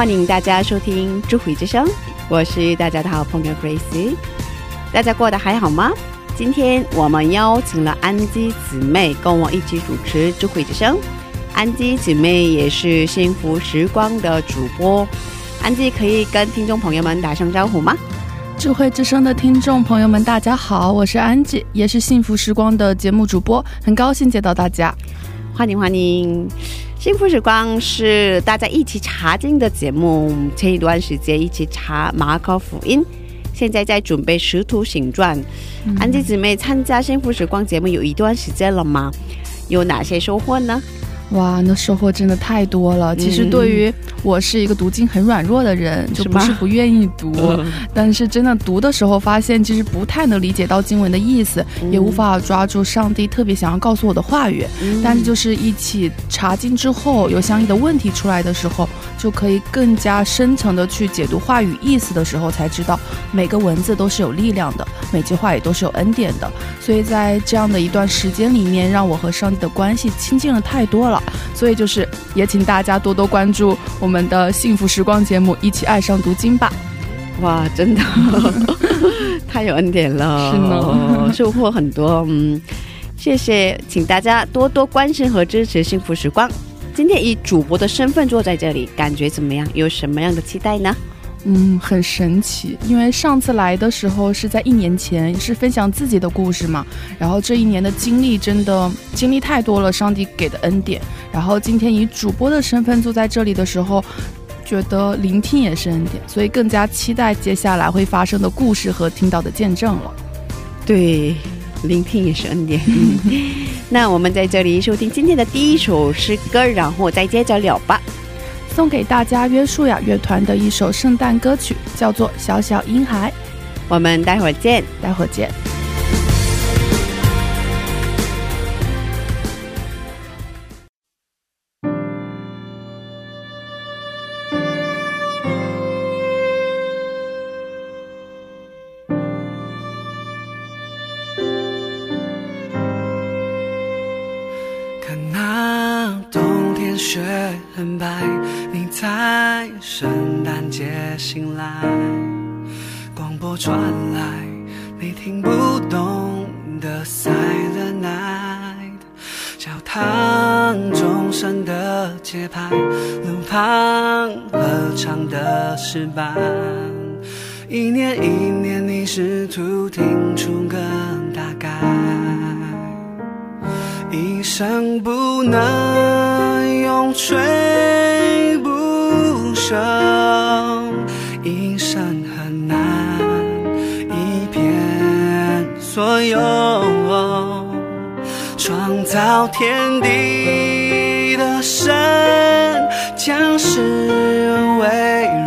欢迎大家收听《智慧之声》，我是大家的好朋友 Grace。大家过得还好吗？今天我们邀请了安吉姊妹跟我一起主持《智慧之声》。安吉姊妹也是幸福时光的主播，安吉可以跟听众朋友们打声招呼吗？智慧之声的听众朋友们，大家好，我是安吉，也是幸福时光的节目主播，很高兴见到大家。欢迎欢迎！幸福时光是大家一起查经的节目，前一段时间一起查马可福音，现在在准备使徒行传。安吉姊妹参加幸福时光节目有一段时间了吗？有哪些收获呢？哇，那收获真的太多了。其实对于我是一个读经很软弱的人，就不是不愿意读，但是真的读的时候发现，其实不太能理解到经文的意思，嗯也无法抓住上帝特别想要告诉我的话语。嗯但是就是一起查经之后，有相应的问题出来的时候，就可以更加深层的去解读话语意思的时候，才知道每个文字都是有力量的，每句话也都是有恩典的。所以在这样的一段时间里面，让我和上帝的关系亲近了太多了。所以就是也请大家多多关注我们的幸福时光节目，一起爱上读经吧。哇，真的 太有恩典了，是呢收获很多。嗯，谢谢，请大家多多关心和支持幸福时光。今天以主播的身份坐在这里，感觉怎么样？有什么样的期待呢？嗯，很神奇，因为上次来的时候是在一年前，是分享自己的故事嘛。然后这一年的经历真的经历太多了，上帝给的恩典。然后今天以主播的身份坐在这里的时候，觉得聆听也是恩典，所以更加期待接下来会发生的故事和听到的见证了。对，聆听也是恩典。那我们在这里收听今天的第一首诗歌，然后再接着聊吧。送给大家约书亚乐团的一首圣诞歌曲，叫做《小小婴孩》。我们待会儿见。待会儿见。看那冬天雪很白，你在圣诞节醒来，广播传来你听不懂的 Silent Night，教堂钟声的节拍，路旁合唱的诗班，一年一年你试图听出个大概。一生不能永垂不朽，一生很难一片所有。创造天地的神，将是为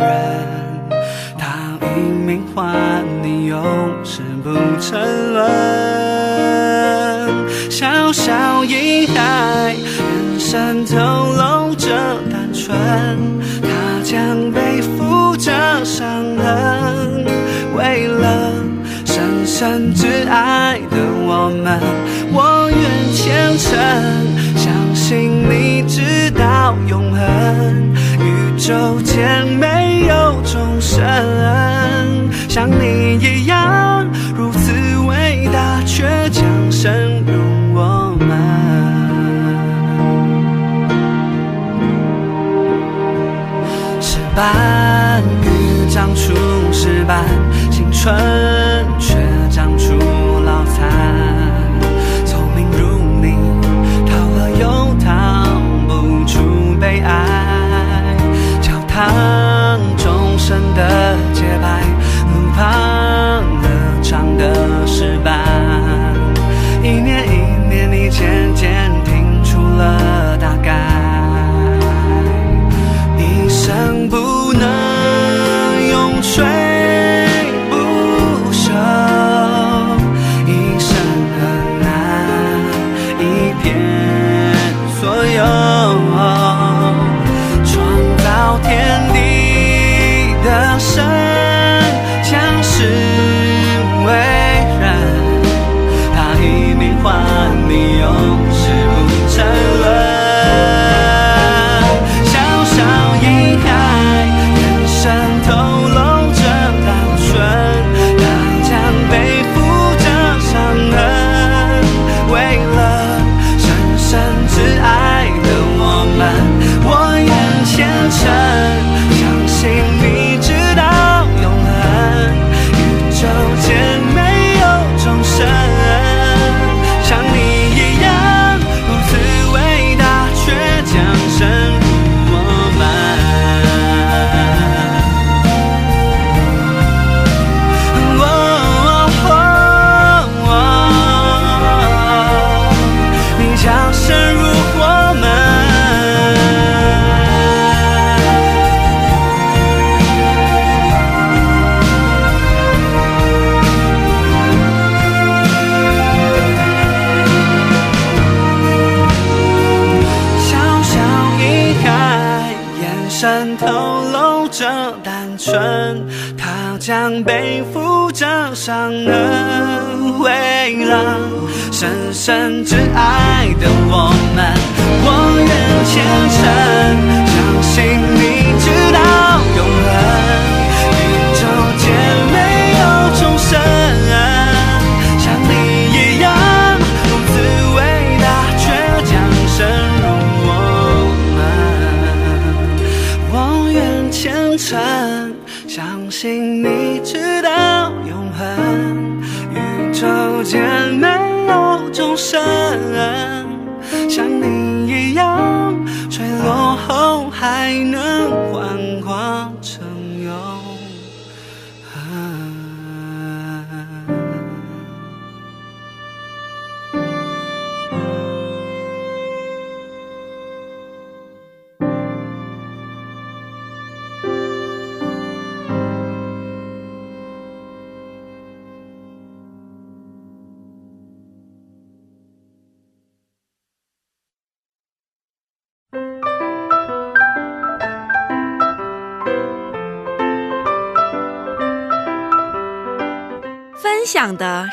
人，他以命换你永世不沉沦。透露着单纯，他将背负着伤痕，为了深深挚爱的我们，我愿虔诚，相信你直到永恒，宇宙间没有众生像你一样如此伟大，却将深石斑鱼长出石板，青春春，他，将背负着伤痕。为了深深挚爱的我们，我愿虔诚，相信你直到永恒。宇宙间没有重生，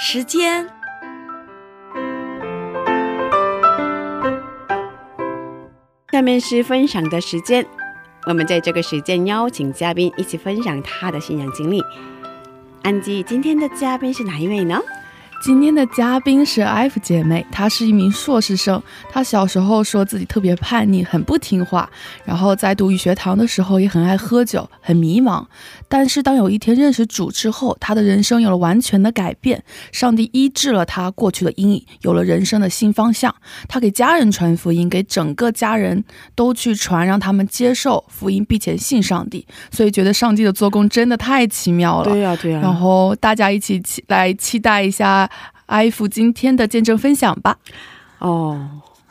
时间。下面是分享的时间，我们在这个时间邀请嘉宾一起分享他的信仰经历。安吉，今天的嘉宾是哪一位呢？今天的嘉宾是 F 姐妹，她是一名硕士生。她小时候说自己特别叛逆，很不听话，然后在读语学堂的时候也很爱喝酒，很迷茫。但是当有一天认识主之后，她的人生有了完全的改变。上帝医治了她过去的阴影，有了人生的新方向。她给家人传福音，给整个家人都去传，让他们接受福音，并且信上帝。所以觉得上帝的做工真的太奇妙了。对呀、对呀然后大家一起期来期待一下艾夫今天的见证分享吧。哦，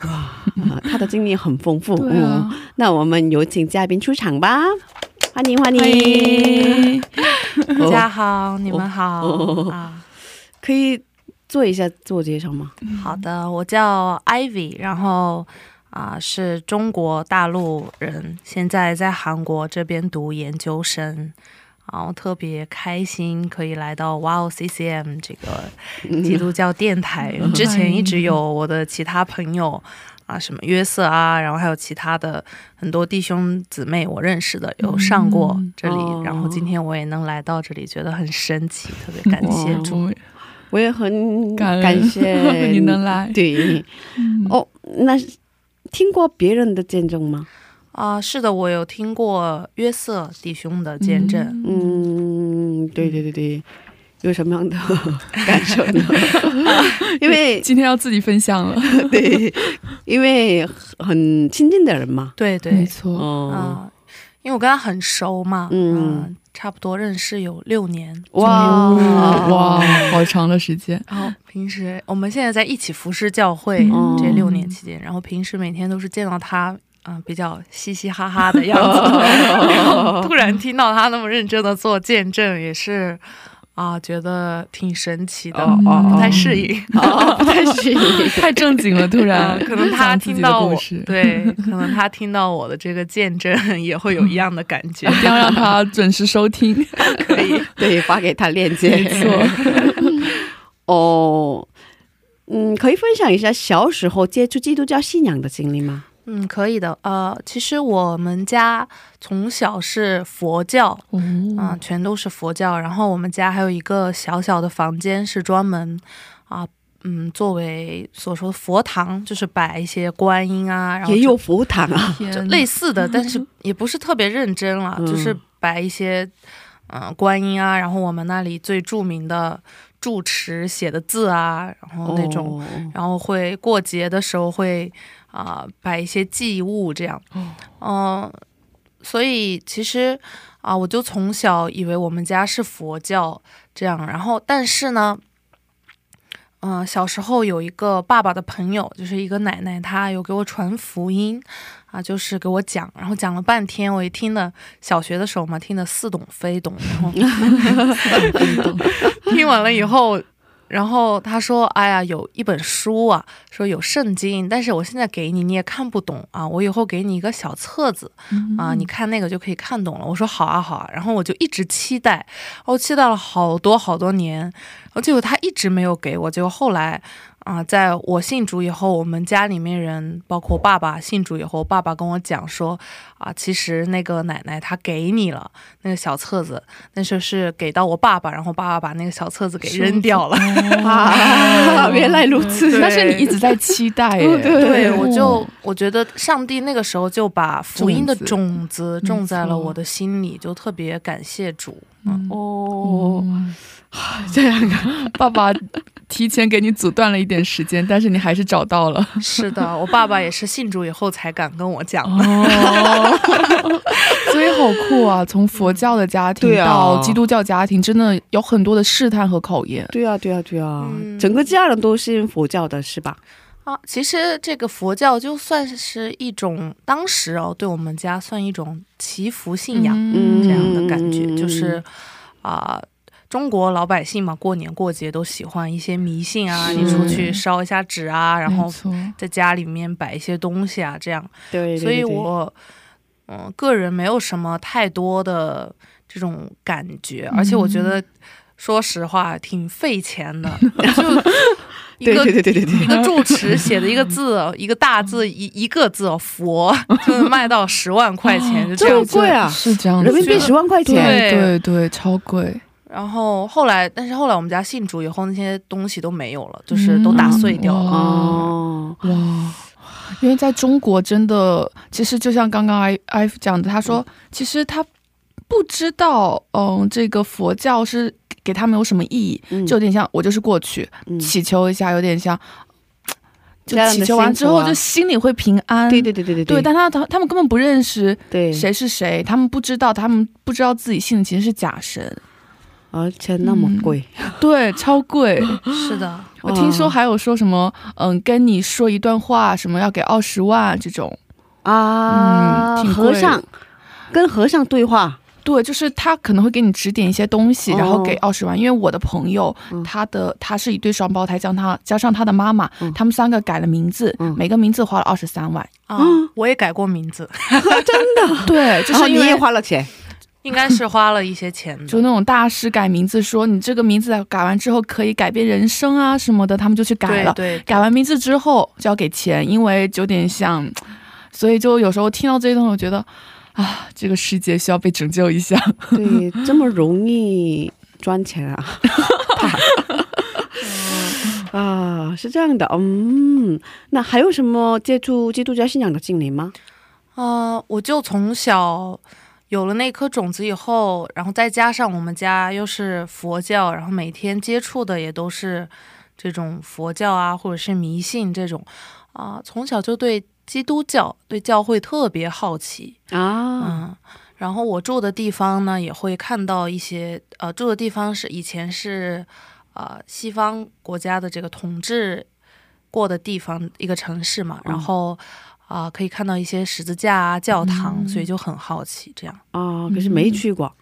哇，啊 他的经历很丰富。对啊嗯，那我们有请嘉宾出场吧，欢迎欢迎。大家好，你们好、哦啊。可以做一下自我介绍吗？好的，我叫 Ivy，然后啊、是中国大陆人，现在在韩国这边读研究生。然后特别开心可以来到 Wow CCM 这个基督教电台，之前一直有我的其他朋友啊，什么约瑟啊，然后还有其他的很多弟兄姊妹我认识的有上过嗯这里，哦然后今天我也能来到这里，觉得很神奇，特别感谢主。我我也很感感 谢你能来。对，嗯哦，那听过别人的见证吗？啊、是的，我有听过约瑟弟兄的见证。嗯，对对对对，有什么样的 感受呢？因为 今天要自己分享了，对，因为很亲近的人嘛。对对，没错，嗯，啊、因为我跟他很熟嘛，嗯嗯、差不多认识有六年。哇哇，好长的时间，然后平时我们现在在一起服侍教会、嗯这六年期间，然后平时每天都是见到他，嗯、比较嘻嘻哈哈的样子，然后突然听到他那么认真的做见证，也是啊、觉得挺神奇的，哦哦 不太适应。哦，不太适应。太正经了，突然啊，可能他听到我，对，可能他听到我的这个见证，也会有一样的感觉。一定要让他准时收听。可以，对，发给他链接。没错。哦，嗯，可以分享一下小时候接触基督教信仰的经历吗？嗯，可以的。呃，其实我们家从小是佛教，哦啊、全都是佛教。然后我们家还有一个小小的房间，是专门啊。嗯，作为所说的佛堂，就是摆一些观音啊，然后也有佛堂啊。就类似的，但是也不是特别认真了，嗯就是摆一些嗯、呃观音啊，然后我们那里最著名的住持写的字啊，然后那种，哦然后会过节的时候会啊、摆一些祭物这样，嗯、所以其实啊、我就从小以为我们家是佛教这样，然后但是呢。嗯、小时候有一个爸爸的朋友，就是一个奶奶，她有给我传福音，啊，就是给我讲，然后讲了半天，我一听的，小学的时候嘛，听得似懂非懂，然后 听完了以后，然后他说：“哎呀，有一本书啊，说有圣经，但是我现在给你，你也看不懂啊。我以后给你一个小册子啊，你看那个就可以看懂了。”我说：“好啊，好啊。”然后我就一直期待，我期待了好多好多年，然后结果他一直没有给我。结果后来。啊，在我信主以后，我们家里面人，包括爸爸信主以后，爸爸跟我讲说，啊，其实那个奶奶她给你了那个小册子，那时候是给到我爸爸，然后爸爸把那个小册子给扔掉了。啊，原来如此。但是你一直在期待，对，我就我觉得上帝那个时候就把福音的种子种在了我的心里，就特别感谢主。嗯哦，这样啊，爸爸。提前给你阻断了一点时间，但是你还是找到了。是的，我爸爸也是信主以后才敢跟我讲的，所以好酷啊！从佛教的家庭到基督教家庭，真的有很多的试探和考验。对啊，对啊，对啊，整个家人都是佛教的，是吧？啊，其实这个佛教就算是一种当时哦，对我们家算一种祈福信仰嗯这样的感觉，就是啊。中国老百姓嘛，过年过节都喜欢一些迷信啊，你出去烧一下纸啊，然后在家里面摆一些东西啊，这样。对，所以我嗯，个人没有什么太多的这种感觉，而且我觉得，说实话，挺费钱的。就一个对对对对对，一个住持写的一个字，一个大字一 一个字佛，就卖到十万块钱，就这样贵啊，是这样，人民币十万块钱，对对对，超贵。然后后来，但是后来我们家信主以后，那些东西都没有了，就是都打碎掉了。哦，哇！因为在中国，真的，其实就像刚刚 i i 讲的，他说，其实他不知道，嗯，这个佛教是给他们有什么意义，就有点像我就是过去祈求一下，有点像，就祈求完之后就心里会平安。对对对对对对。但他他他们根本不认识对谁是谁，他们不知道，他们不知道自己信的其实是假神。而且那么贵，对，超贵。是的，我听说还有说什么，嗯，跟你说一段话，什么要给二十万这种。啊。嗯和尚跟和尚对话，对，就是他可能会给你指点一些东西，然后给二十万。因为我的朋友，他的他是一对双胞胎，将他加上他的妈妈，他们三个改了名字，每个名字花了二十三万。啊，我也改过名字，真的，对，就是你也花了钱。应该是花了一些钱，就那种大师改名字，说你这个名字改完之后可以改变人生啊什么的，他们就去改了。对，改完名字之后就要给钱，因为有点像，所以就有时候听到这些东西，我觉得啊，这个世界需要被拯救一下。对，这么容易赚钱啊？啊，是这样的，嗯，那还有什么接触基督教信仰的经历吗？啊，我就从小。有了那颗种子以后，然后再加上我们家又是佛教，然后每天接触的也都是这种佛教啊，或者是迷信这种，啊，从小就对基督教、对教会特别好奇啊。嗯，然后我住的地方呢，也会看到一些，呃，住的地方是以前是，呃，西方国家的这个统治过的地方，一个城市嘛，然后。啊，可以看到一些十字架啊、教堂，所以就很好奇这样啊。可是没去过，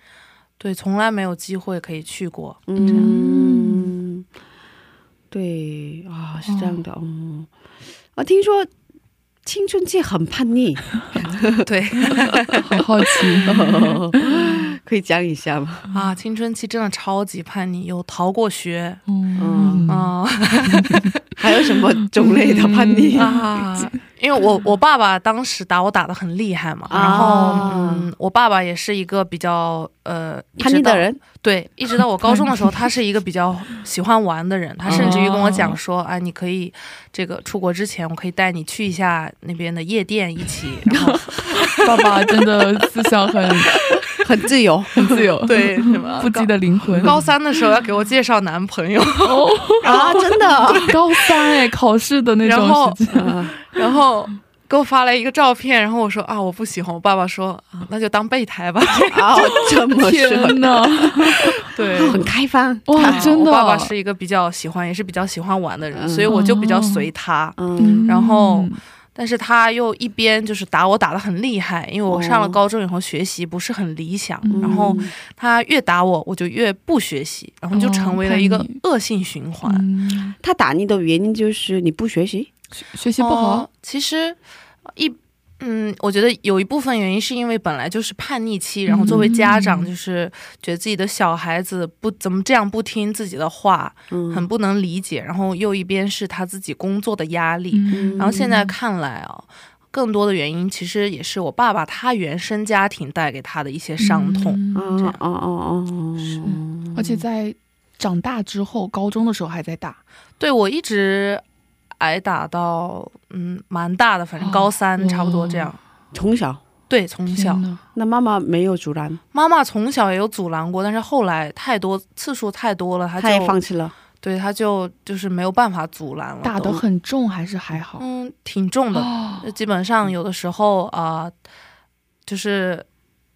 对，从来没有机会可以去过。嗯，对啊，是这样的哦。啊，听说青春期很叛逆，对，好 好奇，可以讲一下吗？啊，青春期真的超级叛逆，有逃过学，嗯。啊，还有什么种类的叛逆？啊？因为我我爸爸当时打我打的很厉害嘛，然后嗯，我爸爸也是一个比较呃叛逆的人，对，一直到我高中的时候，他是一个比较喜欢玩的人，他甚至于跟我讲说，哎，你可以这个出国之前，我可以带你去一下那边的夜店一起。然后 爸爸真的思想很 很自由，很自由，对，什么不羁的灵魂。高三的时候要给我介绍男朋友啊，真的，高三哎，考试的那种时间。然后给我发来一个照片，然后我说啊，我不喜欢。我爸爸说啊，那就当备胎吧。啊，这么 天呐，对，很开放哇，真的。我爸爸是一个比较喜欢，也是比较喜欢玩的人，所以我就比较随他。嗯，然后但是他又一边就是打我打得很厉害，因为我上了哦高中以后学习不是很理想，嗯然后他越打我，我就越不学习，然后就成为了一个恶性循环。嗯，他打你的原因就是你不学习，学学习不好？哦，其实一嗯，我觉得有一部分原因是因为本来就是叛逆期，然后作为家长嗯就是觉得自己的小孩子不怎么这样不听自己的话，嗯。很不能理解，然后又一边是他自己工作的压力，嗯。然后现在看来啊。更多的原因其实也是我爸爸他原生家庭带给他的一些伤痛。嗯。哦这样。哦哦哦，而且在长大之后，高中的时候还在打，对我一直挨打到嗯蛮大的，反正高三哦差不多这样。从小对，从小那妈妈没有阻拦，妈妈从小也有阻拦过，但是后来太多次数太多了，她她也就放弃了。对她就就是没有办法阻拦了。打得都很重还是还好？嗯挺重的，哦基本上有的时候啊、呃就是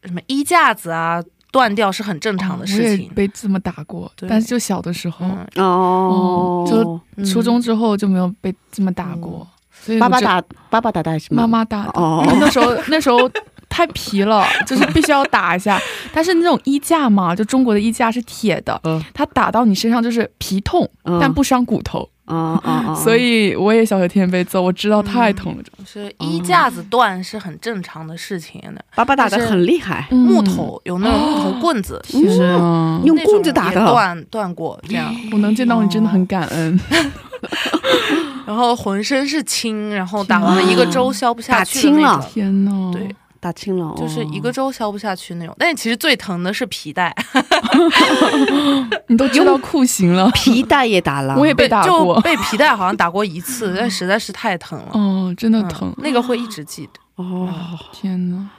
什么衣架子啊断掉是很正常的哦我也事情。被这么打过，但是就小的时候，嗯，哦，就嗯初中之后就没有被这么打过。所以就爸爸打爸爸打的还是妈妈？妈打的，哦 那时候那时候太皮了，就是必须要打一下。但是那种衣架嘛，就中国的衣架是铁的，嗯它打到你身上就是皮痛，嗯但不伤骨头。啊啊啊！所以我也小学天天被揍，我知道太痛了。是衣架子断是很正常的事情的。爸爸打的很厉害，嗯木头有那种木头棍子，其实嗯用棍子打的。断断过这样。我能见到你真的很感恩。然后浑身是青，然后打完了一个周消不下去的打青了。天呐，对，打青了，就是一个哦周消不下去那种。但是其实最疼的是皮带，你都知道酷刑了。皮带也打了，我也被打就过，被皮带好像打过一次，但实在是太疼了。哦，真的嗯疼。那个会一直记得。哦，天呐，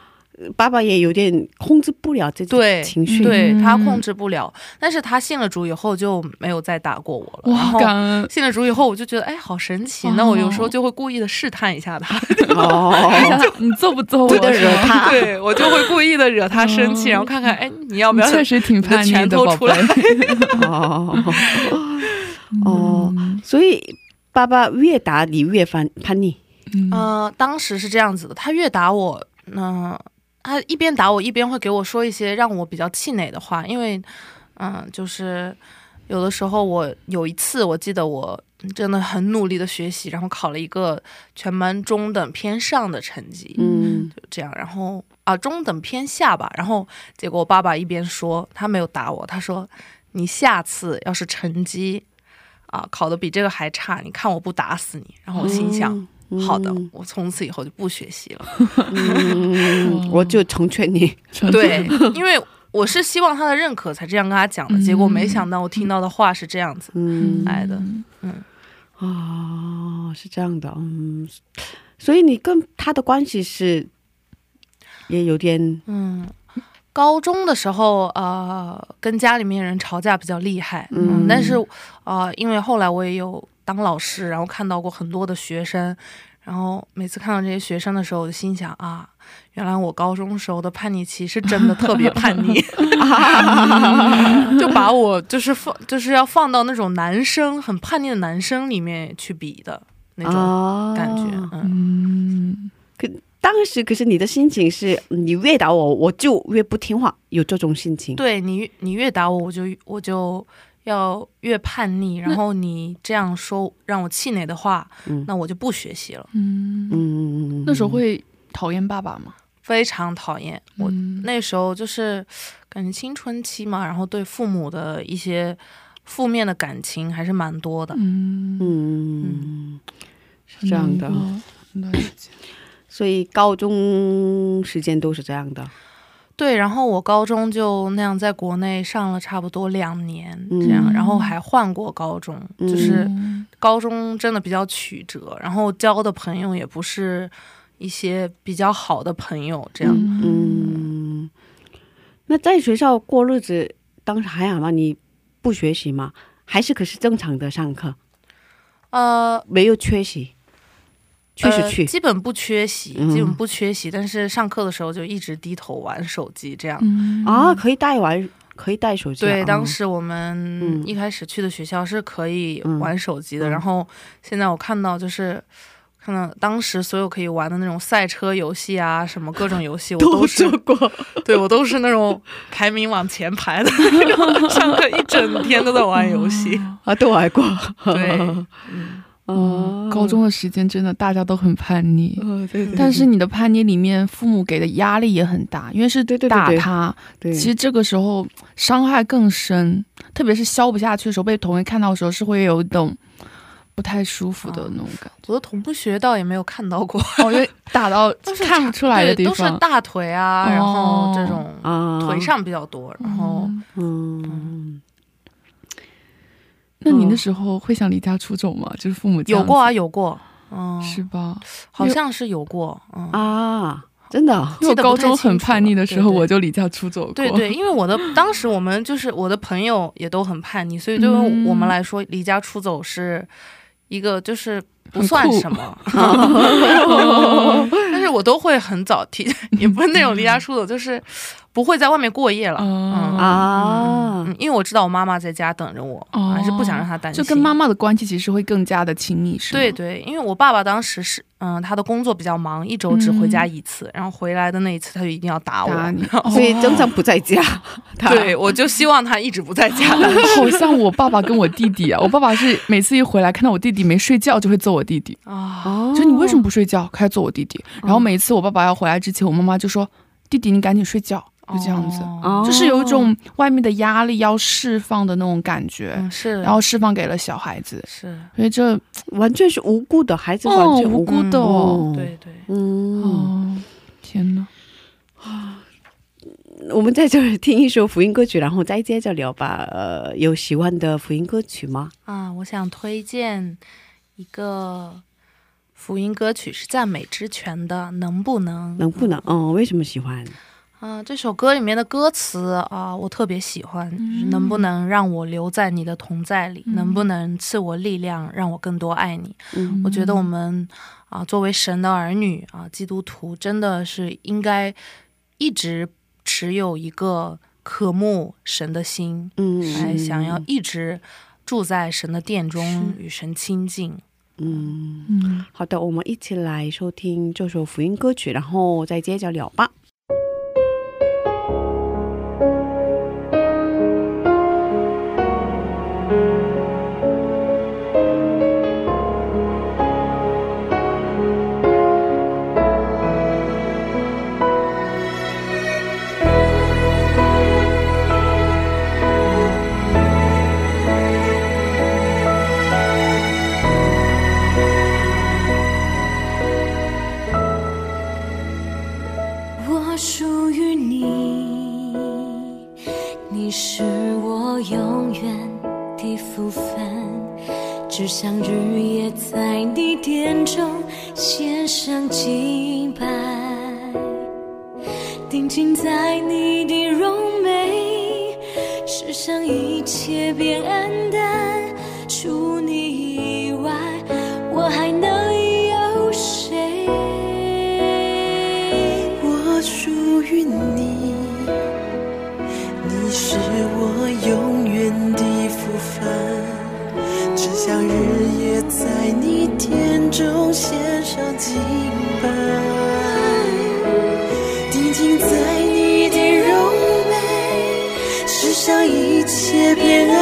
爸爸也有点控制不了这种对情绪，嗯。对他控制不了，但是他信了主以后就没有再打过我了。然哇，后感恩。信了主以后，我就觉得哎，好神奇。那我有时候就会故意的试探一下他，哦，你揍不揍我？对惹他，对我就会故意的惹他生气，哦。然后看看哎，你要不要你确实挺叛逆的拳头宝出来？贝。哦。哦，嗯。所以爸爸越打你越叛叛逆，嗯。呃，当时是这样子的，他越打我，那、他一边打我一边会给我说一些让我比较气馁的话，因为，嗯、就是有的时候我有一次我记得我真的很努力的学习，然后考了一个全班中等偏上的成绩，嗯就这样，然后啊中等偏下吧，然后结果我爸爸一边说他没有打我，他说你下次要是成绩啊考的比这个还差，你看我不打死你。然后我心想，嗯好的，我从此以后就不学习了。嗯，我就成全你，成对，因为我是希望他的认可才这样跟他讲的，结果没想到我听到的话是这样子嗯。来的。嗯。哦，是这样的，嗯，所以你跟他的关系是也有点，嗯，高中的时候，呃，跟家里面人吵架比较厉害，嗯。嗯，但是，呃，因为后来我也有当老师，然后看到过很多的学生，然后每次看到这些学生的时候，我就心想啊，原来我高中时候的叛逆期是真的特别叛逆，就把我就是放就是要放到那种男生很叛逆的男生里面去比的那种哦感觉，嗯。可，当时可是你的心情是你越打我，我就越不听话，有这种心情。对你越，你越打我，我就我就要越叛逆。然后你这样说让我气馁的话，嗯那我就不学习了，嗯，嗯，那时候会讨厌爸爸吗？非常讨厌。我嗯那时候就是感觉青春期嘛，然后对父母的一些负面的感情还是蛮多的。嗯，嗯，是这样的，嗯那段时间所以高中时间都是这样的。对，然后我高中就那样在国内上了差不多两年，嗯这样，然后还换过高中，嗯就是嗯高中真的比较曲折，然后交的朋友也不是一些比较好的朋友，这样。嗯，那在学校过日子，当时还好吗？你不学习吗？还是可是正常的上课，呃，没有缺席，确实去呃。基本不缺席，嗯基本不缺席，但是上课的时候就一直低头玩手机，这样。嗯啊，可以带玩，可以带手机啊。对，哦当时我们嗯一开始去的学校是可以嗯玩手机的，嗯然后现在我看到就是看到当时所有可以玩的那种赛车游戏啊，什么各种游戏，我 都做过。对我都是那种排名往前排的那种，上课一整天都在玩游戏。啊，都玩过。对，哦，高中的时间真的大家都很叛逆，哦，对对，但是你的叛逆里面，父母给的压力也很大，因为是对对对对。打他。对，其实这个时候伤害更深，特别是消不下去的时候，被同学看到的时候，是会有一种不太舒服的那种感觉。我的同学倒也没有看到过，因为打到 看不出来的地方。都是。大腿啊，然后这种啊，腿上比较多，然后嗯，那你那时候会想离家出走吗？就是父母有过啊，有过，嗯，是吧？好像是有过，嗯。啊，真的哦，因为高中很叛逆的时候，我就离家出走过。对对，因为我的当时我们就是我的朋友也都很叛逆，所以对于嗯我们来说，离家出走是一个就是不算什么，但是我都会很早提，也不是那种离家出走，就是不会在外面过夜了。嗯嗯啊，嗯，因为我知道我妈妈在家等着我，哦还是不想让她担心。就跟妈妈的关系其实会更加的亲密，是吗？对对，因为我爸爸当时是，嗯，他的工作比较忙，一周只回家一次，然后回来的那一次他就一定要打我。打你，所以经常不在家。他对，我就希望他一直不在家。好像我爸爸跟我弟弟啊，我爸爸是每次一回来看到我弟弟没睡觉就会揍我弟弟，啊，哦就你为什么不睡觉？开始揍我弟弟。然后每次我爸爸要回来之前，我妈妈就说：“弟弟，你赶紧睡觉。”就这样子，哦就是有一种外面的压力要释放的那种感觉，嗯是，然后释放给了小孩子，是，所以这完全是无辜的孩子，哦完全无辜的哦，对对，嗯，哦，天哪！我们在这儿听一首福音歌曲，然后再接着聊吧。呃，有喜欢的福音歌曲吗？啊，我想推荐一个福音歌曲，是赞美之泉的《能不能》。能不能？嗯，为什么喜欢？啊，这首歌里面的歌词啊，我特别喜欢。就是能不能让我留在你的同在里？能不能赐我力量，让我更多爱你？嗯我觉得我们啊，作为神的儿女啊，基督徒，真的是应该一直持有一个渴慕神的心，嗯来想要一直住在神的殿中与神亲近。嗯，嗯，好的，我们一起来收听这首福音歌曲，然后再接着聊吧。只想日夜在你殿中献上敬拜，定睛在你的容美，世上一切变黯淡，除你以外，我还能有谁？我属于你，你是我永远的福分，想日夜在你殿中献上敬拜，定睛在你的容美，世上一切变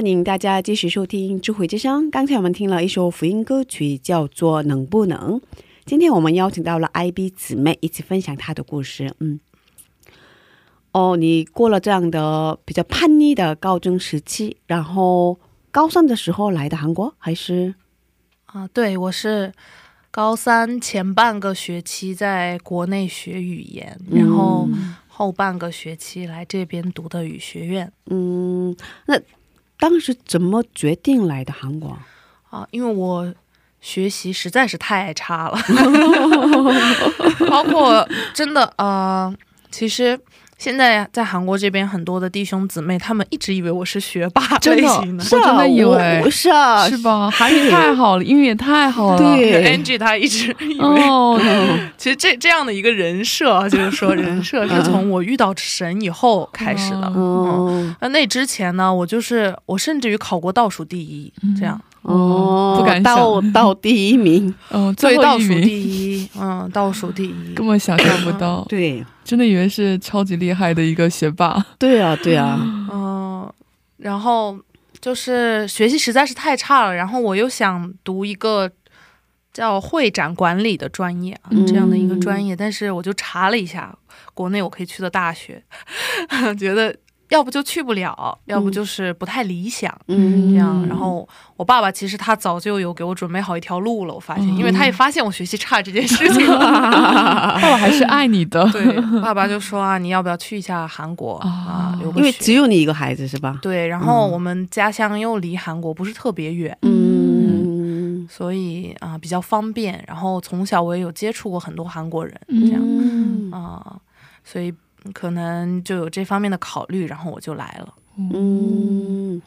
欢迎大家继续收听《智慧之声》。刚才我们听了一首福音歌曲，叫做《能不能》。今天我们邀请到了 IB 姊妹一起分享她的故事。嗯，哦，你过了这样的比较叛逆的高中时期，然后高三的时候来的韩国，还是啊，对我是高三前半个学期在国内学语言，然后后半个学期来这边读的语学院嗯，那当时怎么决定来的韩国？啊，因为我学习实在是太差了，包括真的呃，其实。现在在韩国这边，很多的弟兄姊妹，他们一直以为我是学霸类型的。是我真的以为我是啊，是。吧？韩语太好了，英语也太好了。对。Angie 她一直以为，哦，其实这这样的一个人设，就是说人设是从我遇到神以后开始的。嗯，哦。那那之前呢，我就是我甚至于考过倒数第一，这样哦，不敢想。到到第一名，嗯，最倒数第一，嗯，倒数第一。根本想象不到，对。真的以为是超级厉害的一个学霸。对啊，对啊，嗯，然后就是学习实在是太差了，然后我又想读一个叫会展管理的专业啊，嗯。这样的一个专业，但是我就查了一下国内我可以去的大学，觉得要不就去不了，要不就是不太理想。嗯，这样，然后我爸爸其实他早就有给我准备好一条路了，我发现，因为他也发现我学习差这件事情了。爸爸还是爱你的。对，爸爸就说啊，你要不要去一下韩国啊？因为只有你一个孩子是吧？对，然后我们家乡又离韩国不是特别远，嗯所以啊、比较方便。然后从小我也有接触过很多韩国人，嗯这样嗯啊、所以可能就有这方面的考虑，然后我就来了。嗯，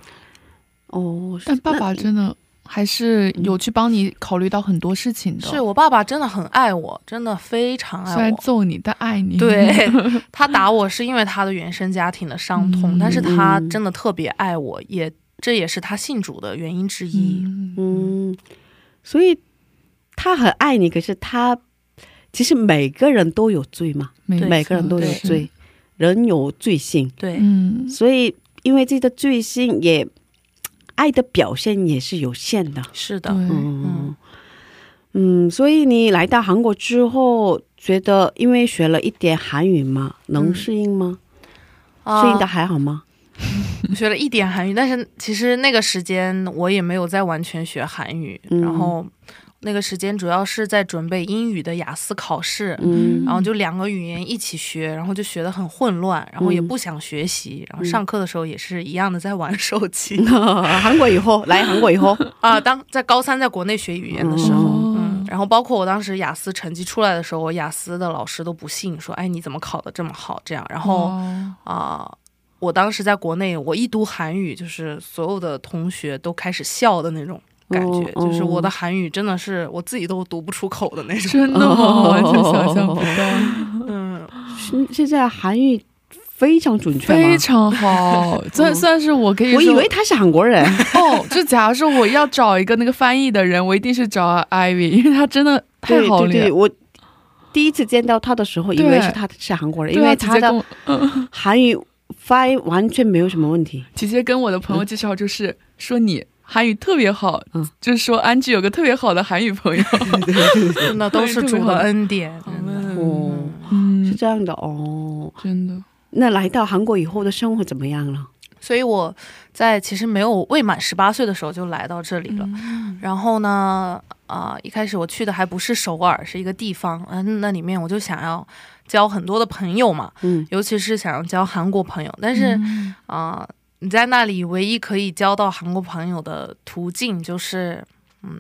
哦，但爸爸真的还是有去帮你考虑到很多事情的。是我爸爸真的很爱我，真的非常爱我虽然。揍你，但爱你。对 他打我是因为他的原生家庭的伤痛，嗯但是他真的特别爱我，也这也是他信主的原因之一。嗯，嗯，所以他很爱你，可是他其实每个人都有罪嘛，每个人都有罪，人有罪性，对，嗯，所以因为这个罪性也爱的表现也是有限的。是的，对，嗯。嗯，所以你来到韩国之后，觉得因为学了一点韩语嘛，能嗯适应吗？啊。适应的还好吗？我 学了一点韩语，但是其实那个时间我也没有在完全学韩语，嗯。然后那个时间主要是在准备英语的雅思考试。嗯然后就两个语言一起学，然后就学得很混乱，然后也嗯不想学习，然后上课的时候也是一样的在玩手机、韩国以后来韩国以后，啊。当在高三在国内学语言的时候，哦嗯，然后包括我当时雅思成绩出来的时候，我雅思的老师都不信，说哎你怎么考得这么好这样，然后哦啊、我当时在国内，我一读韩语，就是所有的同学都开始笑的那种感觉，哦就是我的韩语真的是我自己都读不出口的那种。真的吗？完全想象不到，嗯，现现在韩语非常准确非？常好。算算是我可以，我以为他是韩国人。哦，就假如说我要找一个那个翻译的人，我一定是找 Ivy，因为他真的太好了。对对对，我第一次见到他的时候，以对为是他是韩国人，因为他的韩语发音完全没有什么问题。直接跟我的朋友介绍，就是说你韩语特别好，嗯就是说安吉有个特别好的韩语朋友。真的都是主的恩典。哦，嗯是，这样的哦。真的，那来到韩国以后的生活怎么样了？所以我在其实没有未满十八岁的时候就来到这里了。然后呢，啊、一开始我去的还不是首尔，是一个地方。嗯、那里面我就想要交很多的朋友嘛，嗯尤其是想要交韩国朋友。但是嗯啊、你在那里唯一可以交到韩国朋友的途径就是嗯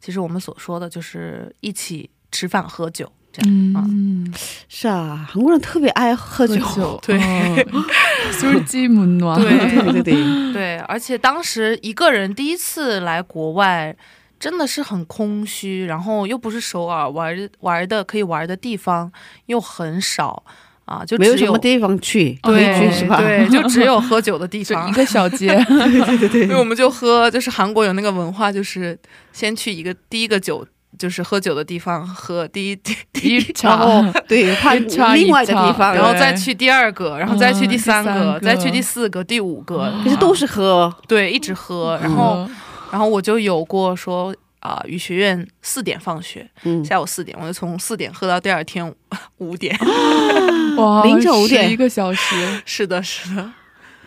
其实我们所说的就是一起吃饭喝酒这样啊。嗯是啊韩国人特别爱喝酒。对。就是寂寞对对对对 而且当时一个人第一次来国外真的是很空虚然后又不是首尔玩儿玩儿的可以玩儿的地方又很少啊，就只没有什么地方去，对去是吧？对，就只有喝酒的 地方。一。个小街，所以我们就喝，就是韩国有那个文化，就是先去一个第一个酒就是喝酒的地方喝第一第一一，场。然后对，换另外一个地方，然后再去第二个，然后再去第三个，嗯第三个。再去第四个、第五个，其实都是喝，对，一直喝。然后，然后我就有过说啊，语学院四点放学，嗯，下午四点，我就从四点喝到第二天五点。哇，凌晨五点。一个小时，是的，是的，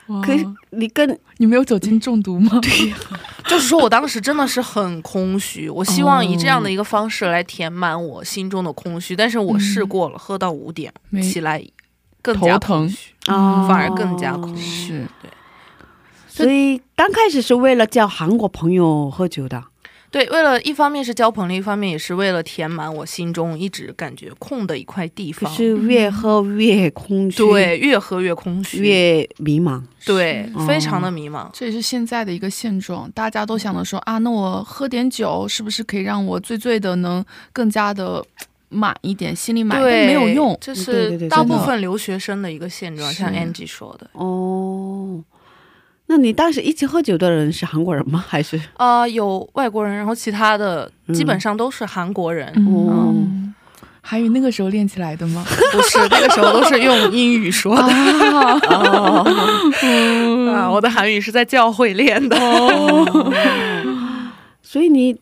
哇。可是你跟你没有酒精中毒吗？对呀。就是说我当时真的是很空虚，我希望以这样的一个方式来填满我心中的空虚，但是我试过了，喝到五点起来更加头疼空虚，啊反而更加空虚。对。所以刚开始是为了叫韩国朋友喝酒的，对，为了一方面是交朋友，一方面也是为了填满我心中一直感觉空的一块地方。是越喝越空虚，，对，越喝越空虚，越迷茫。对，非常的迷茫。这也是现在的一个现状，大家都想着说啊，那我喝点酒是不是可以让我醉醉的能更加的满一点，心里满，但对，没有用。这是大部分留学生的一个现状，是像 Angie 说的。哦，那你当时一起喝酒的人是韩国人吗？还是？呃，有外国人，然后其他的嗯基本上都是韩国人。嗯，韩语那个时候练起来的吗？不是，那个时候都是用英语说的啊，哦，啊。我的韩语是在教会练的。所以你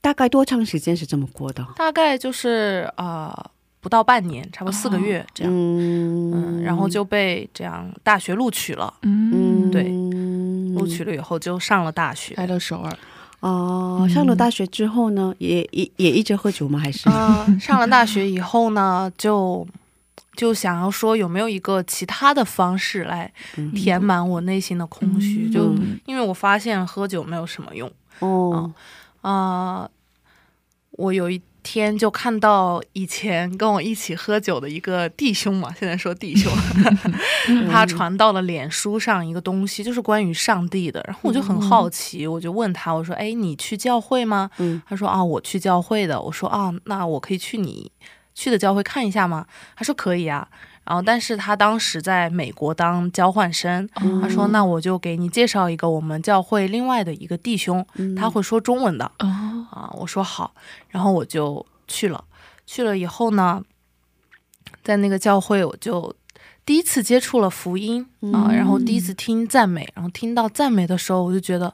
大概多长时间是这么过的？大概就是啊、呃不到半年，差不多四个月这样。嗯嗯，然后就被这样大学录取了。嗯，对嗯录取了以后就上了大学。来了首尔，哦，上了大学之后呢，也也也一直喝酒吗？还是？啊、上了大学以后呢，就就想要说有没有一个其他的方式来嗯填满我内心的空虚？就嗯因为我发现喝酒没有什么用哦，啊、我有一天就看到以前跟我一起喝酒的一个弟兄嘛，现在说弟兄，他传到了脸书上一个东西，就是关于上帝的。然后我就很好奇，我就问他，我说：“哎，你去教会吗？”嗯他说：“啊，我去教会的。”我说：“啊，那我可以去你去的教会看一下吗？”他说：“可以啊。”然后，但是他当时在美国当交换生，他说：“那我就给你介绍一个我们教会另外的一个弟兄，他会说中文的。”哦，啊，我说好，然后我就去了。去了以后呢，在那个教会我就第一次接触了福音啊，然后第一次听赞美，然后听到赞美的时候，我就觉得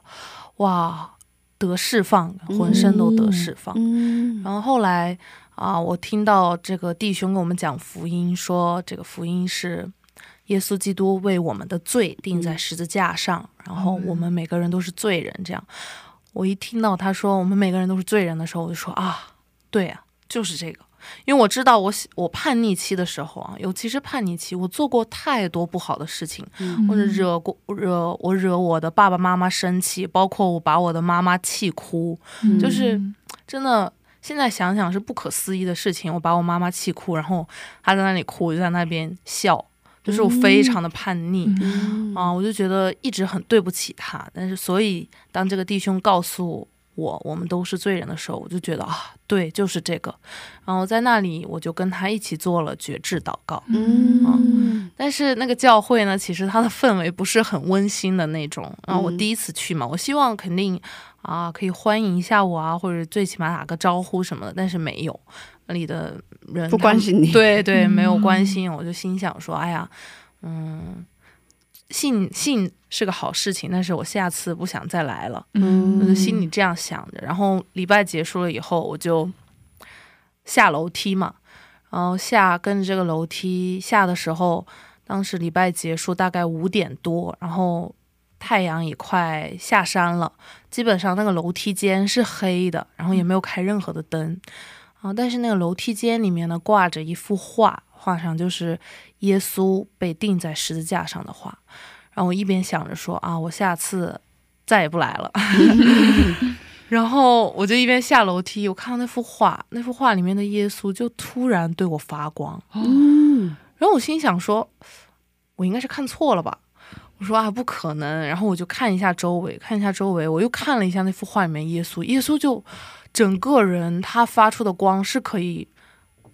哇，得释放，浑身都得释放。嗯然后后来啊，我听到这个弟兄跟我们讲福音，说这个福音是耶稣基督为我们的罪钉在十字架上，然后我们每个人都是罪人。这样，我一听到他说我们每个人都是罪人的时候，我就说啊，对啊，就是这个。因为我知道我我叛逆期的时候啊，尤其是叛逆期，我做过太多不好的事情，或者惹过惹我惹我的爸爸妈妈生气，包括我把我的妈妈气哭，就是真的，现在想想是不可思议的事情。我把我妈妈气哭，然后她在那里哭，我就在那边笑，就是我非常的叛逆、嗯啊，我就觉得一直很对不起她。但是，所以当这个弟兄告诉我我们都是罪人的时候，我就觉得啊，对，就是这个。然后在那里，我就跟他一起做了觉志祷告。嗯但是那个教会呢，其实它的氛围不是很温馨的那种。然后我第一次去嘛，我希望肯定啊可以欢迎一下我啊，或者最起码打个招呼什么的，但是没有，那里的人不关心你 对对，没有关心。我就心想说，哎呀，嗯，信信是个好事情，但是我下次不想再来了。嗯我就心里这样想着。然后礼拜结束了以后，我就下楼梯嘛，然后下跟着这个楼梯下的时候，当时礼拜结束大概五点多，然后太阳也快下山了，基本上那个楼梯间是黑的，然后也没有开任何的灯啊。但是那个楼梯间里面呢，挂着一幅画，画上就是耶稣被钉在十字架上的画。然后我一边想着说啊，我下次再也不来了。然后我就一边下楼梯，我看到那幅画，那幅画里面的耶稣就突然对我发光，嗯然后我心想说，我应该是看错了吧？我说啊，不可能。然后我就看一下周围，看一下周围，我又看了一下那幅画里面耶稣，耶稣就整个人他发出的光是可以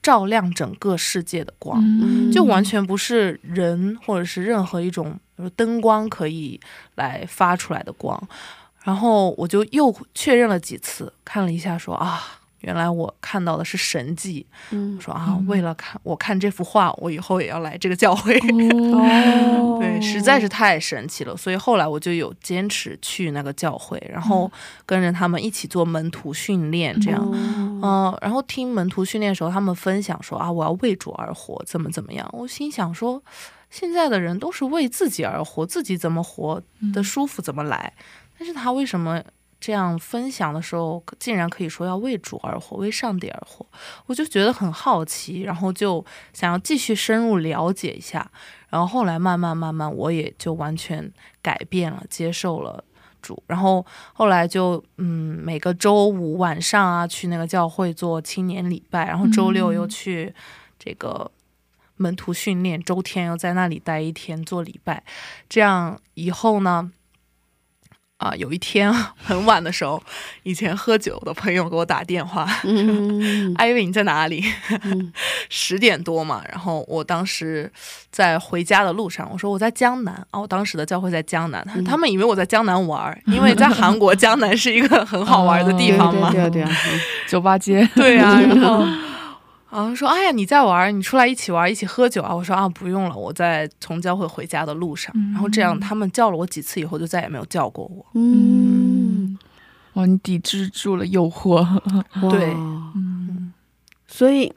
照亮整个世界的光，嗯就完全不是人或者是任何一种比如灯光可以来发出来的光。然后我就又确认了几次，看了一下说啊，原来我看到的是神迹。嗯我说啊，为了看我看这幅画，我以后也要来这个教会。哦 对，实在是太神奇了，所以后来我就有坚持去那个教会，然后跟着他们一起做门徒训练，这样。嗯、然后听门徒训练的时候，他们分享说啊，我要为主而活，怎么怎么样。我心想说，现在的人都是为自己而活，自己怎么活的舒服怎么来。但是他为什么这样分享的时候，竟然可以说要为主而活，为上帝而活？我就觉得很好奇，然后就想要继续深入了解一下。然后后来慢慢慢慢，我也就完全改变了，接受了。主，然后后来就嗯，每个周五晚上啊，去那个教会做青年礼拜，然后周六又去这个门徒训练，周天又在那里待一天做礼拜。这样以后呢，啊，有一天很晚的时候，以前喝酒的朋友给我打电话，嗯艾薇你在哪里？嗯 十点多嘛，然后我当时在回家的路上，我说我在江南啊，我当时的教会在江南，他他们以为我在江南玩儿，因为在 韩国江南是一个很好玩的地方嘛，对对对啊，酒吧街，对啊，然后。啊，说哎呀，你在玩，你出来一起玩，一起喝酒啊？我说啊，不用了，我在从教会回家的路上。然后这样，他们叫了我几次以后，就再也没有叫过我。嗯，哇，你抵制住了诱惑，对嗯所以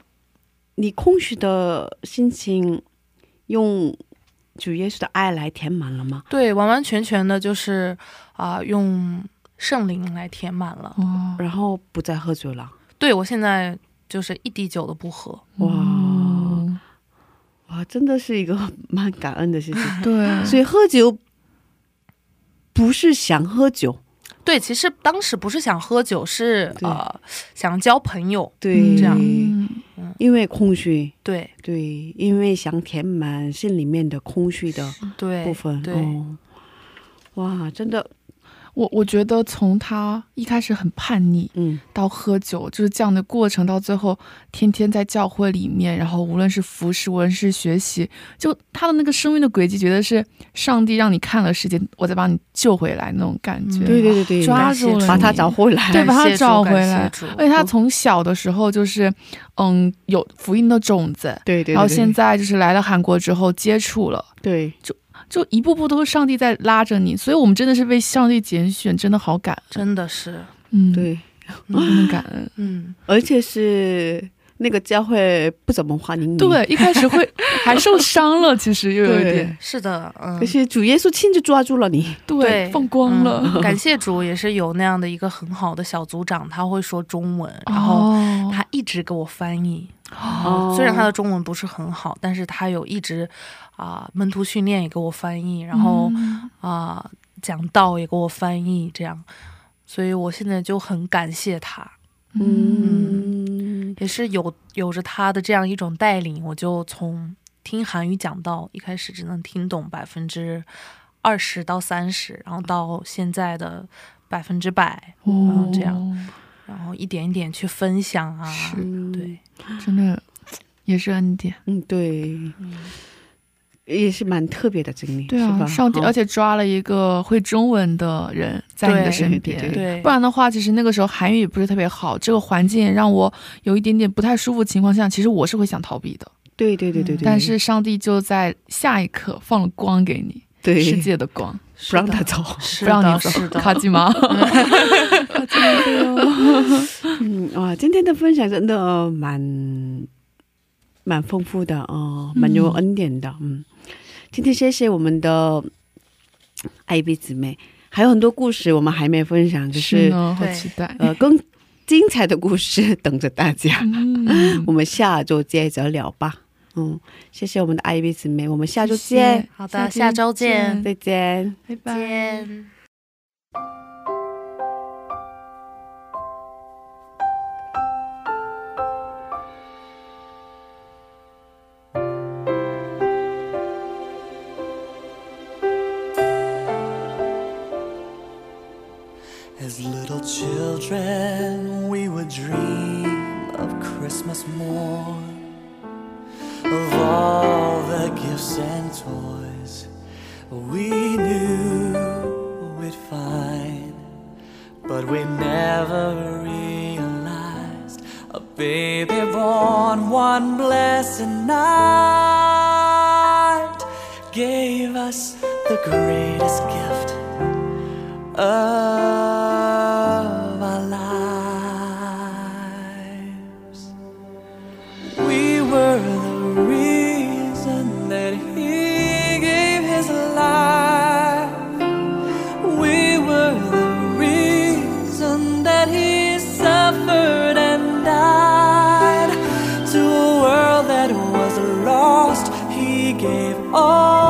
你空虚的心情用主耶稣的爱来填满了吗？对，完完全全的就是啊、用圣灵来填满了。哇然后不再喝酒了。对我现在就是一滴酒都不喝。哇。嗯。哇，真的是一个 蛮感恩的事情。对，所以喝酒不是想喝酒，对，其实当时不是想喝酒，是呃想交朋友。对，这样。嗯。因为空虚，对。对，因为想填满心里面的空虚的对部分。对、哦，哇，真的，我我觉得从他一开始很叛逆，嗯到喝酒，就是这样的过程，到最后天天在教会里面，然后无论是服侍，无论是学习，就他的那个生命的轨迹，觉得是上帝让你看了世界，我再把你救回来那种感觉，嗯对对对对，抓住了你，把他找回来。对，把他找回来。主而且他从小的时候就是，嗯，有福音的种子，对对，然后现在就是来了韩国之后接触了。对就一步步都是上帝在拉着你，所以我们真的是被上帝拣选，真的好感恩，真的是，嗯，，对，真的感恩。嗯，而且是那个教会不怎么欢迎你，对，一开始会 还受伤了，其实又有一点。是的，嗯。可。是主耶稣亲自抓住了你，对放光了。嗯感谢主，也是有那样的一个很好的小组长，他会说中文，然后哦。他一直给我翻译。哦。虽然他的中文不是很好，但是他有一直啊、门徒训练也给我翻译，然后嗯。啊、讲道也给我翻译，这样，所以我现在就很感谢他，嗯，也是有有着他的这样一种带领，我就从听韩语讲到一开始只能听懂百分之二十到三十，然后到现在的百分之百，然后，这样，然后一点一点去分享啊，嗯对，真的也是恩典。嗯，对，也是蛮特别的经历，对是吧？啊，上帝，而且抓了一个会中文的人在你的对身对边，对对。不然的话，其实那个时候韩语也不是特别好，这个环境让我有一点点不太舒服。情况下，其实我是会想逃避的，对对对对对，但是上帝就在下一刻放了光给你，对。世界的光，不让他走，不让你走是，的，卡基吗？嗯哇，今天的分享真的蛮蛮丰富的哦，蛮有恩典的，嗯，今天谢谢我们的艾比姊妹，还有很多故事我们还没分享，就是呢，好期待。呃更精彩的故事等着大家。嗯 我们下周接着聊吧。嗯，谢谢我们的艾比姊妹，我们下周见，好的，下周见，再见。拜拜。children, we would dream of Christmas more, of all the gifts and toys we knew we'd find, but we never realized a baby born one blessed night gave us the greatest gift. Of all.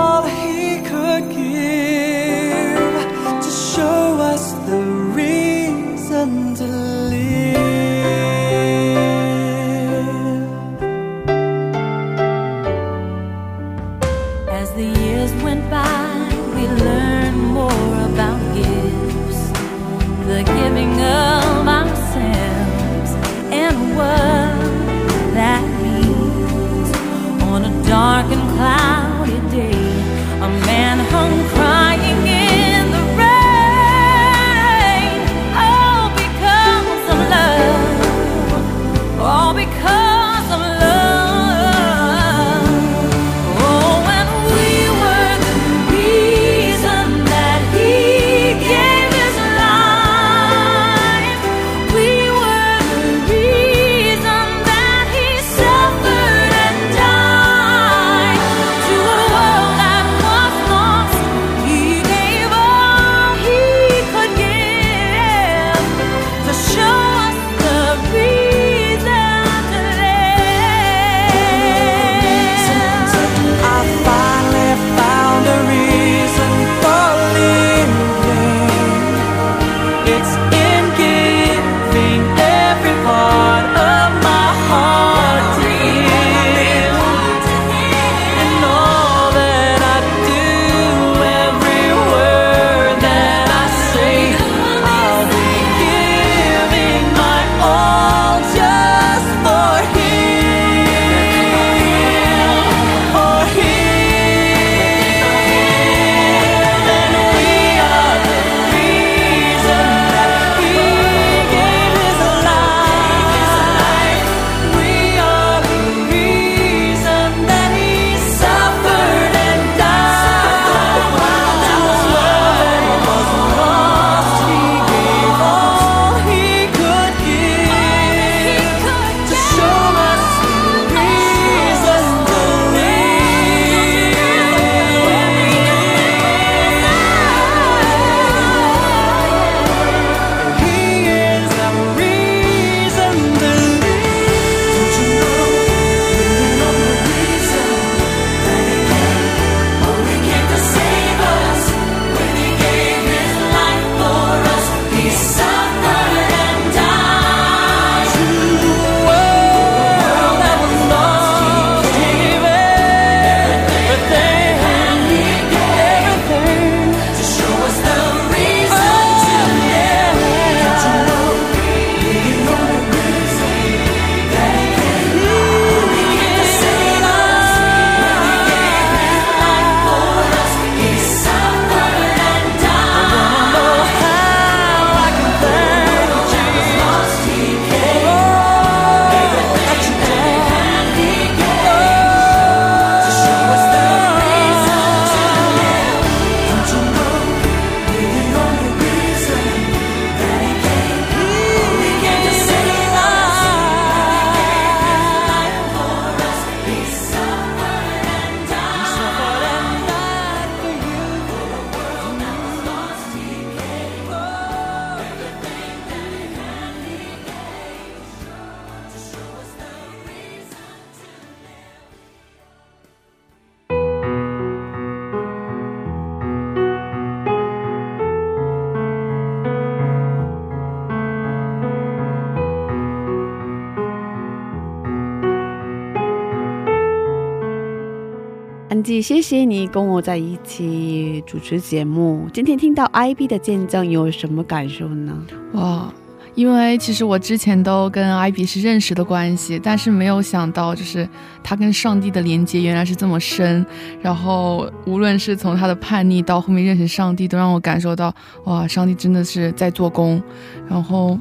谢谢你跟我在一起主持节目。今天听到 ib 的见证有什么感受呢？哇因为其实我之前都跟 ib 是认识的关系但是没有想到就是他跟上帝的连接原来是这么深然后无论是从他的叛逆到后面认识上帝都让我感受到哇上帝真的是在做工然后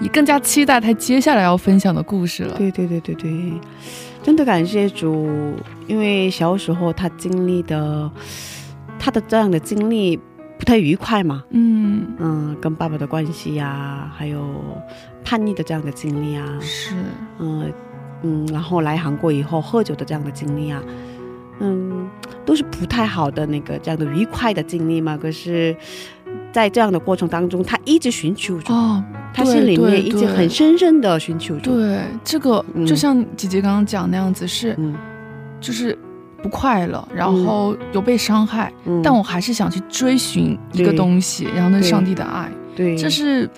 也更加期待他接下来要分享的故事了。对对对对对。真的感谢主，因为小时候他经历的，他的这样的经历不太愉快嘛，嗯，嗯，跟爸爸的关系呀、还有叛逆的这样的经历啊，是，嗯嗯，然后来韩国以后喝酒的这样的经历啊，嗯，都是不太好的那个这样的愉快的经历嘛。可是，在这样的过程当中，他一直寻求着，哦，他心里对面一直很深深的寻求着。对，这个嗯。就像姐姐刚刚讲那样子，是嗯。就是不快乐，然后有被伤害，嗯，但我还是想去追寻一个东西，然后那是上帝的爱，对，这是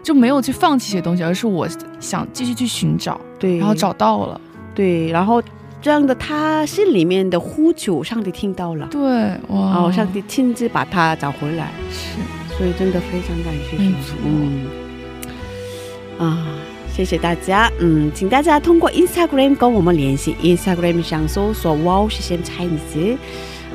就没有去放弃一些东西，而是我想继续去寻找，对，然后找到了，对，然后这样的他心里面的呼求，上帝听到了，对，哇，然后上帝亲自把他找回来，是。所以真的非常感谢主没错，嗯，啊，谢谢大家，嗯，请大家通过 Instagram 跟我们联系，Instagram 上搜索 Wow 实现 Chinese，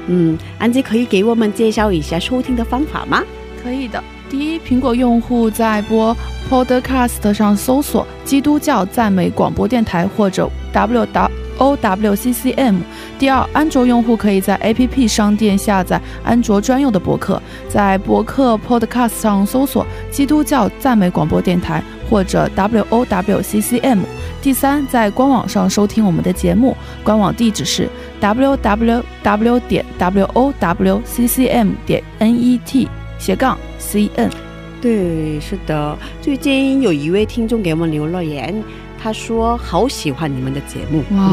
嗯，安吉可以给我们介绍一下收听的方法吗？可以的。第一，苹果用户在播 Podcast 上搜索“基督教赞美广播电台”或者 W W O W C C M。第二，安卓用户可以在 APP 商店下载安卓专用的博客，在博客 Podcast 上搜索“基督教赞美广播电台”或者 W O W C C M。第三，在官网上收听我们的节目，官网地址是 w w w 点 w o w c c m 点 n e t 斜杠 c n。对，是的，最近有一位听众给我们留了言，他说好喜欢你们的节目，哇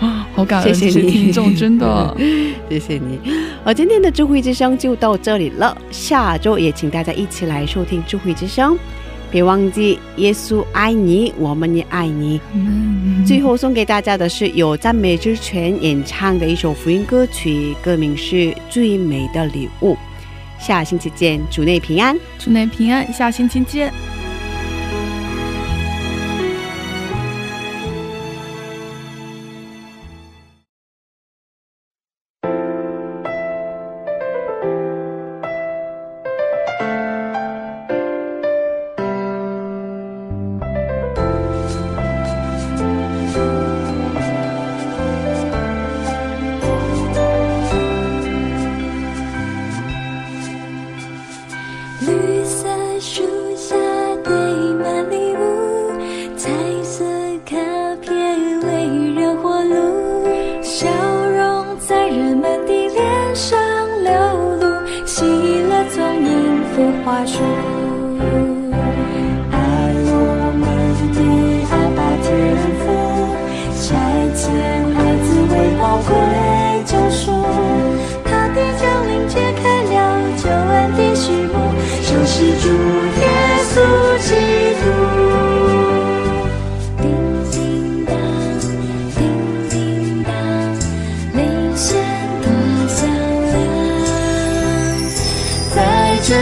嗯好感恩谢谢你听众，真的。谢谢你。呃，今天的智慧之声就到这里了，下周也请大家一起来收听智慧之声。别忘记，耶稣爱你，我们也爱你。嗯最后送给大家的是由赞美之泉演唱的一首福音歌曲，歌名是《最美的礼物》。下星期见，主内平安。主内平安，下星期见。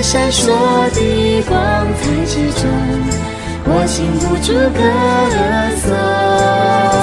闪烁的光彩之中，我禁不住歌颂。